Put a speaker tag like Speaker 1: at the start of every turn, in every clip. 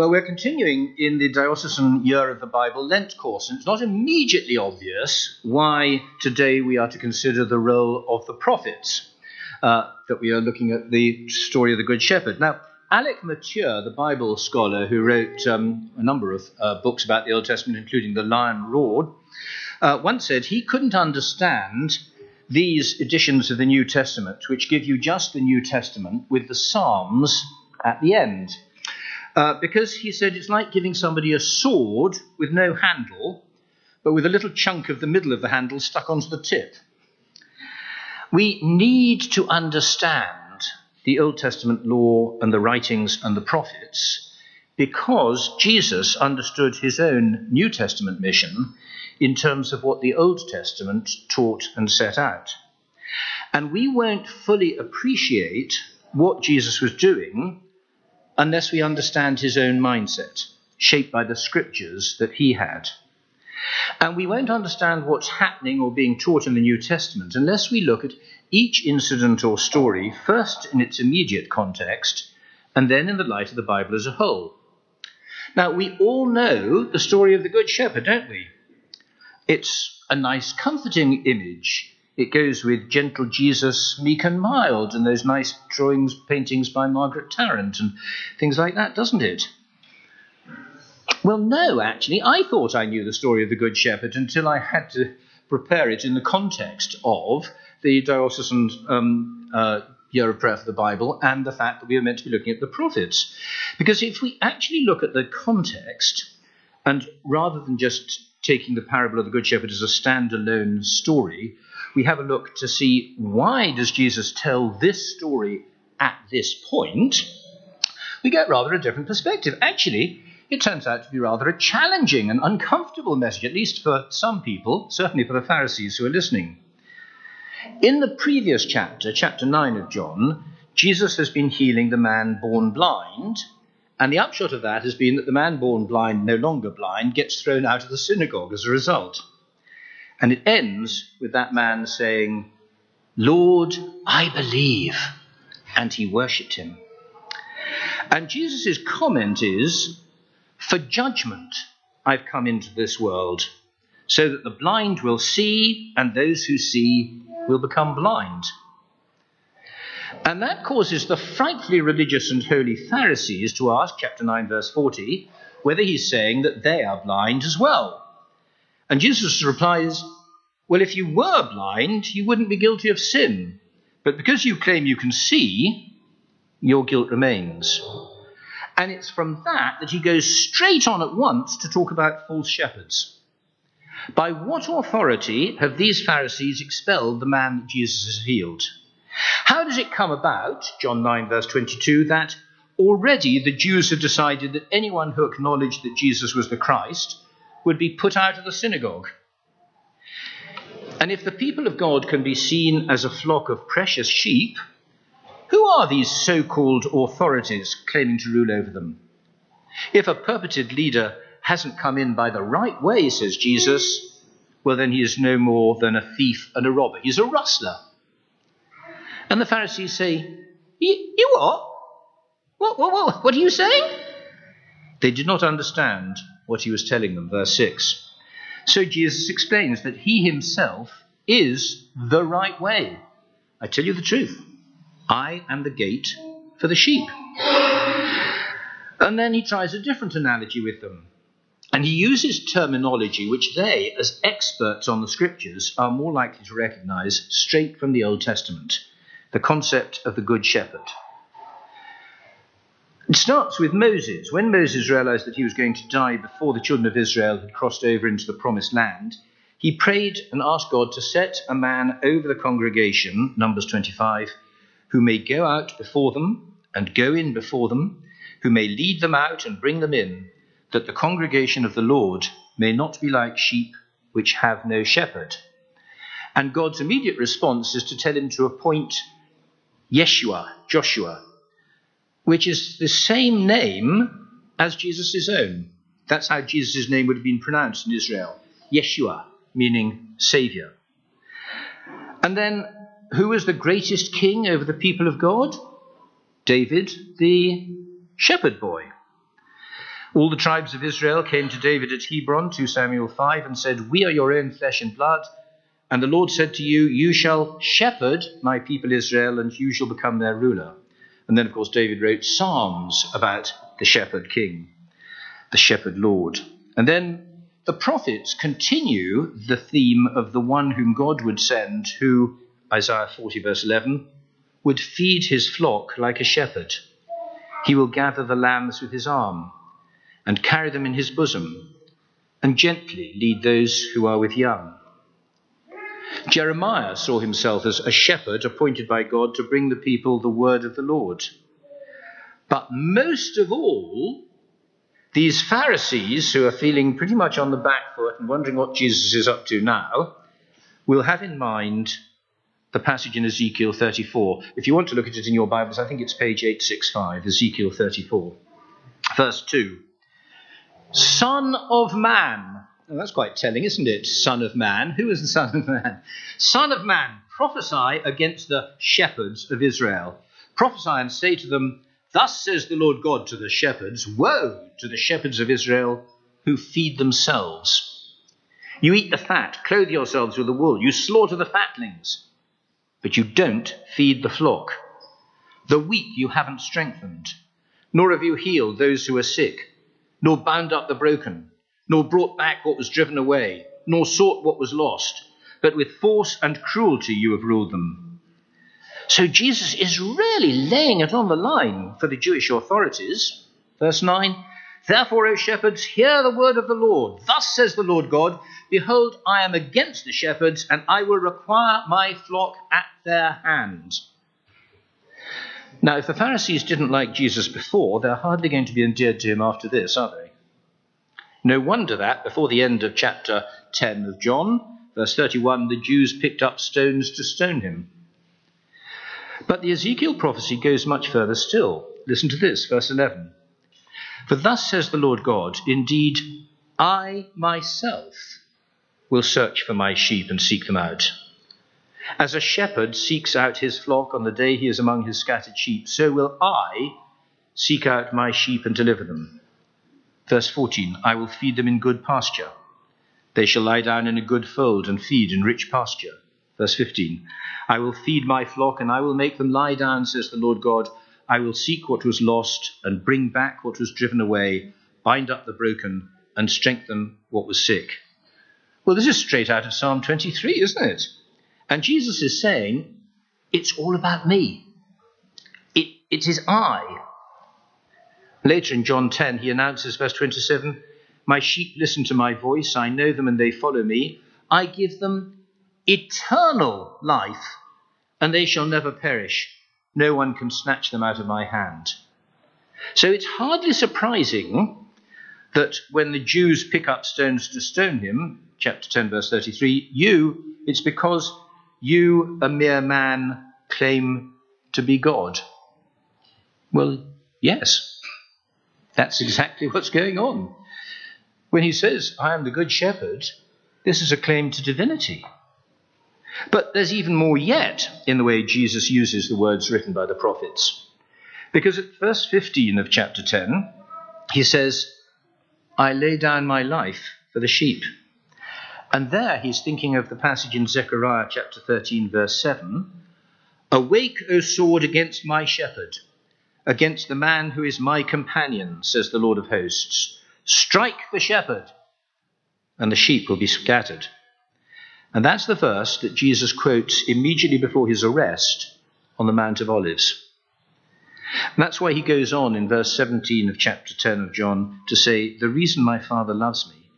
Speaker 1: Well, we're continuing in the Diocesan Year of the Bible Lent course, and it's not immediately obvious why today we are to consider the role of the prophets, uh, that we are looking at the story of the Good Shepherd. Now, Alec Motyer, the Bible scholar who wrote um, a number of uh, books about the Old Testament, including The Lion Roared, uh, once said he couldn't understand these editions of the New Testament, which give you just the New Testament with the Psalms at the end. Uh, because he said it's like giving somebody a sword with no handle, but with a little chunk of the middle of the handle stuck onto the tip. We need to understand the Old Testament law and the writings and the prophets because Jesus understood his own New Testament mission in terms of what the Old Testament taught and set out. And we won't fully appreciate what Jesus was doing unless we understand his own mindset, shaped by the scriptures that he had. And we won't understand what's happening or being taught in the New Testament unless we look at each incident or story first in its immediate context and then in the light of the Bible as a whole. Now, we all know the story of the Good Shepherd, don't we? It's a nice, comforting image. It goes with gentle Jesus, meek and mild, and those nice drawings, paintings by Margaret Tarrant, and things like that, doesn't it? Well, no, actually, I thought I knew the story of the Good Shepherd until I had to prepare it in the context of the diocesan um, uh, year of prayer for the Bible and the fact that we were meant to be looking at the prophets. Because if we actually look at the context, and rather than just taking the parable of the Good Shepherd as a standalone story, we have a look to see why does Jesus tell this story at this point, we get rather a different perspective. Actually, it turns out to be rather a challenging and uncomfortable message, at least for some people, certainly for the Pharisees who are listening. In the previous chapter, chapter 9 of John, Jesus has been healing the man born blind, and the upshot of that has been that the man born blind, no longer blind, gets thrown out of the synagogue as a result. And it ends with that man saying, Lord, I believe. And he worshipped him. And Jesus' comment is, For judgment I've come into this world, so that the blind will see, and those who see will become blind. And that causes the frightfully religious and holy Pharisees to ask, chapter 9, verse 40, whether he's saying that they are blind as well. And Jesus replies, Well, if you were blind, you wouldn't be guilty of sin. But because you claim you can see, your guilt remains. And it's from that that he goes straight on at once to talk about false shepherds. By what authority have these Pharisees expelled the man that Jesus has healed? How does it come about, John 9, verse 22, that already the Jews had decided that anyone who acknowledged that Jesus was the Christ would be put out of the synagogue? And if the people of God can be seen as a flock of precious sheep, who are these so called authorities claiming to rule over them? If a purported leader hasn't come in by the right way, says Jesus, well, then he is no more than a thief and a robber. He's a rustler. And the Pharisees say, You what? What, what, what, what are you saying? They did not understand what he was telling them. Verse 6. So Jesus explains that he himself is the right way. I tell you the truth. I am the gate for the sheep. And then he tries a different analogy with them. And he uses terminology which they, as experts on the scriptures, are more likely to recognize straight from the Old Testament the concept of the Good Shepherd. It starts with Moses. When Moses realized that he was going to die before the children of Israel had crossed over into the promised land, he prayed and asked God to set a man over the congregation, Numbers 25, who may go out before them and go in before them, who may lead them out and bring them in that the congregation of the Lord may not be like sheep which have no shepherd. And God's immediate response is to tell him to appoint Yeshua, Joshua, which is the same name as Jesus' own. That's how Jesus' name would have been pronounced in Israel. Yeshua, meaning Saviour. And then, who was the greatest king over the people of God? David, the shepherd boy. All the tribes of Israel came to David at Hebron, 2 Samuel 5, and said, We are your own flesh and blood. And the Lord said to you, You shall shepherd my people Israel, and you shall become their ruler. And then, of course, David wrote Psalms about the shepherd king, the shepherd Lord. And then the prophets continue the theme of the one whom God would send, who, Isaiah 40, verse 11, would feed his flock like a shepherd. He will gather the lambs with his arm and carry them in his bosom, and gently lead those who are with young. Jeremiah saw himself as a shepherd appointed by God to bring the people the word of the Lord. But most of all, these Pharisees, who are feeling pretty much on the back foot and wondering what Jesus is up to now, will have in mind the passage in Ezekiel 34. If you want to look at it in your Bibles, I think it's page 865, Ezekiel 34, verse 2. Son of man. Oh, that's quite telling, isn't it? Son of man. Who is the Son of man? Son of man, prophesy against the shepherds of Israel. Prophesy and say to them, Thus says the Lord God to the shepherds Woe to the shepherds of Israel who feed themselves. You eat the fat, clothe yourselves with the wool, you slaughter the fatlings, but you don't feed the flock. The weak you haven't strengthened, nor have you healed those who are sick nor bound up the broken, nor brought back what was driven away, nor sought what was lost, but with force and cruelty you have ruled them. So Jesus is really laying it on the line for the Jewish authorities. Verse 9 Therefore, O shepherds, hear the word of the Lord. Thus says the Lord God Behold, I am against the shepherds, and I will require my flock at their hand. Now, if the Pharisees didn't like Jesus before, they're hardly going to be endeared to him after this, are they? No wonder that before the end of chapter 10 of John, verse 31, the Jews picked up stones to stone him. But the Ezekiel prophecy goes much further still. Listen to this, verse 11. For thus says the Lord God, Indeed, I myself will search for my sheep and seek them out. As a shepherd seeks out his flock on the day he is among his scattered sheep, so will I seek out my sheep and deliver them. Verse 14 I will feed them in good pasture. They shall lie down in a good fold and feed in rich pasture. Verse 15 I will feed my flock and I will make them lie down, says the Lord God. I will seek what was lost and bring back what was driven away, bind up the broken and strengthen what was sick. Well, this is straight out of Psalm 23, isn't it? And Jesus is saying, it's all about me. It, it is I. Later in John 10, he announces, verse 27, My sheep listen to my voice, I know them and they follow me. I give them eternal life, and they shall never perish. No one can snatch them out of my hand. So it's hardly surprising that when the Jews pick up stones to stone him, chapter 10, verse 33, you, it's because you, a mere man, claim to be God? Well, yes. That's exactly what's going on. When he says, I am the good shepherd, this is a claim to divinity. But there's even more yet in the way Jesus uses the words written by the prophets. Because at verse 15 of chapter 10, he says, I lay down my life for the sheep. And there he's thinking of the passage in Zechariah chapter 13, verse 7 Awake, O sword, against my shepherd, against the man who is my companion, says the Lord of hosts. Strike the shepherd, and the sheep will be scattered. And that's the verse that Jesus quotes immediately before his arrest on the Mount of Olives. And that's why he goes on in verse 17 of chapter 10 of John to say, The reason my Father loves me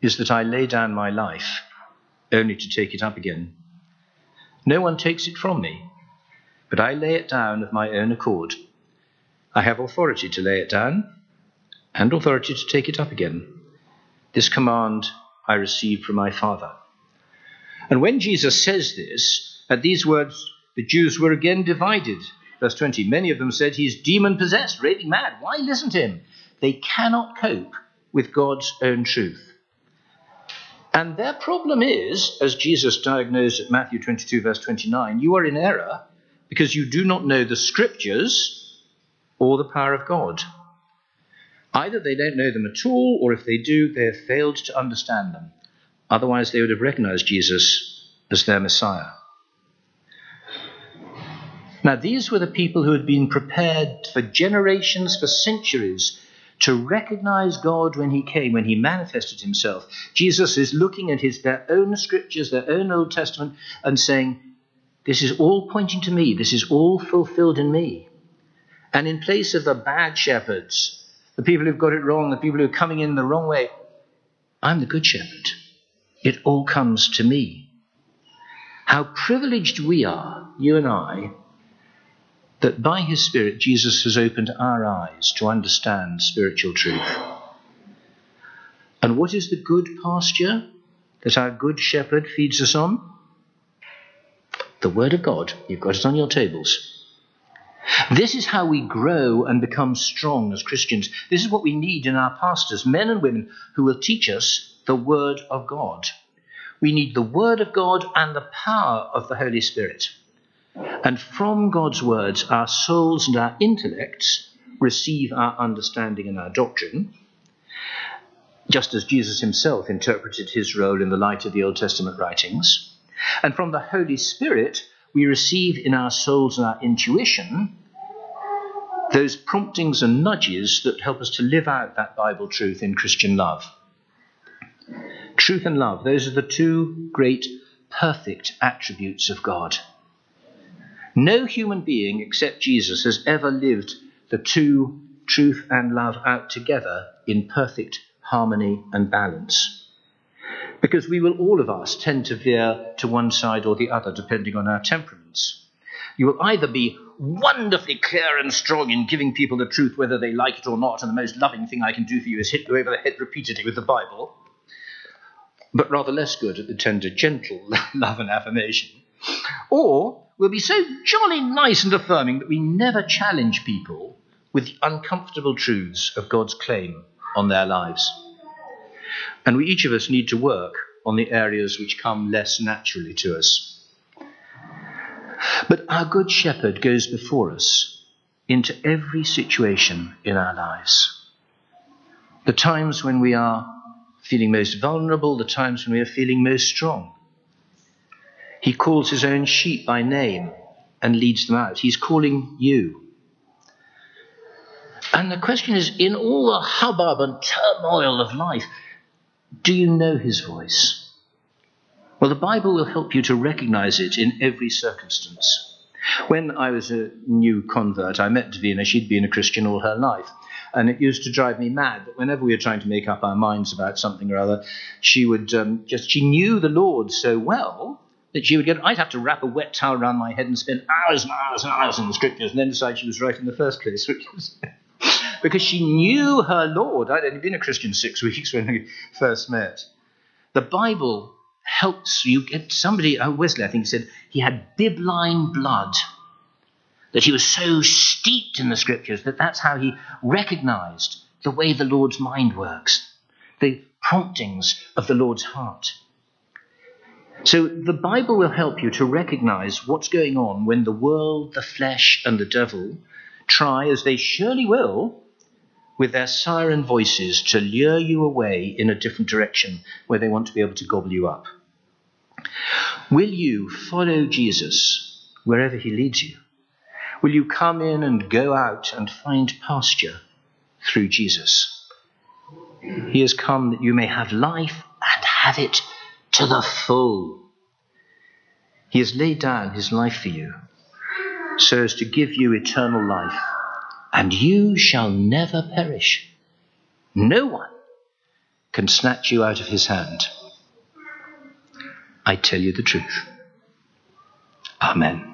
Speaker 1: is that I lay down my life only to take it up again. No one takes it from me, but I lay it down of my own accord. I have authority to lay it down and authority to take it up again. This command I received from my Father. And when Jesus says this, at these words, the Jews were again divided. Verse 20 Many of them said, He's demon possessed, raving mad. Why listen to him? They cannot cope with God's own truth. And their problem is, as Jesus diagnosed at Matthew 22, verse 29, you are in error because you do not know the scriptures or the power of God. Either they don't know them at all, or if they do, they have failed to understand them. Otherwise, they would have recognized Jesus as their Messiah. Now, these were the people who had been prepared for generations, for centuries, to recognize God when He came, when He manifested Himself. Jesus is looking at his, their own scriptures, their own Old Testament, and saying, This is all pointing to me, this is all fulfilled in me. And in place of the bad shepherds, the people who've got it wrong, the people who are coming in the wrong way, I'm the good shepherd. It all comes to me. How privileged we are, you and I, that by his Spirit Jesus has opened our eyes to understand spiritual truth. And what is the good pasture that our good shepherd feeds us on? The Word of God. You've got it on your tables. This is how we grow and become strong as Christians. This is what we need in our pastors, men and women who will teach us the Word of God. We need the Word of God and the power of the Holy Spirit. And from God's words, our souls and our intellects receive our understanding and our doctrine, just as Jesus himself interpreted his role in the light of the Old Testament writings. And from the Holy Spirit, we receive in our souls and our intuition those promptings and nudges that help us to live out that Bible truth in Christian love. Truth and love, those are the two great perfect attributes of God. No human being except Jesus has ever lived the two, truth and love, out together in perfect harmony and balance. Because we will, all of us, tend to veer to one side or the other depending on our temperaments. You will either be wonderfully clear and strong in giving people the truth whether they like it or not, and the most loving thing I can do for you is hit you over the head repeatedly with the Bible, but rather less good at the tender, gentle love and affirmation. Or we'll be so jolly nice and affirming that we never challenge people with the uncomfortable truths of God's claim on their lives. And we each of us need to work on the areas which come less naturally to us. But our Good Shepherd goes before us into every situation in our lives. The times when we are feeling most vulnerable, the times when we are feeling most strong he calls his own sheep by name and leads them out. He's calling you. And the question is in all the hubbub and turmoil of life, do you know his voice? Well, the Bible will help you to recognize it in every circumstance. When I was a new convert, I met Davina. She'd been a Christian all her life. And it used to drive me mad that whenever we were trying to make up our minds about something or other, she would um, just, she knew the Lord so well that she would get, I'd have to wrap a wet towel around my head and spend hours and hours and hours in the scriptures and then decide she was right in the first place, which was because she knew her Lord. I'd only been a Christian six weeks when we first met. The Bible helps you get somebody, uh, Wesley, I think, said he had bibline blood, that he was so steeped in the scriptures that that's how he recognized the way the Lord's mind works, the promptings of the Lord's heart. So the Bible will help you to recognize what's going on when the world, the flesh, and the devil try, as they surely will, with their siren voices to lure you away in a different direction where they want to be able to gobble you up. Will you follow Jesus wherever he leads you? Will you come in and go out and find pasture through Jesus? He has come that you may have life and have it to the full. He has laid down his life for you so as to give you eternal life, and you shall never perish. No one can snatch you out of his hand. I tell you the truth. Amen.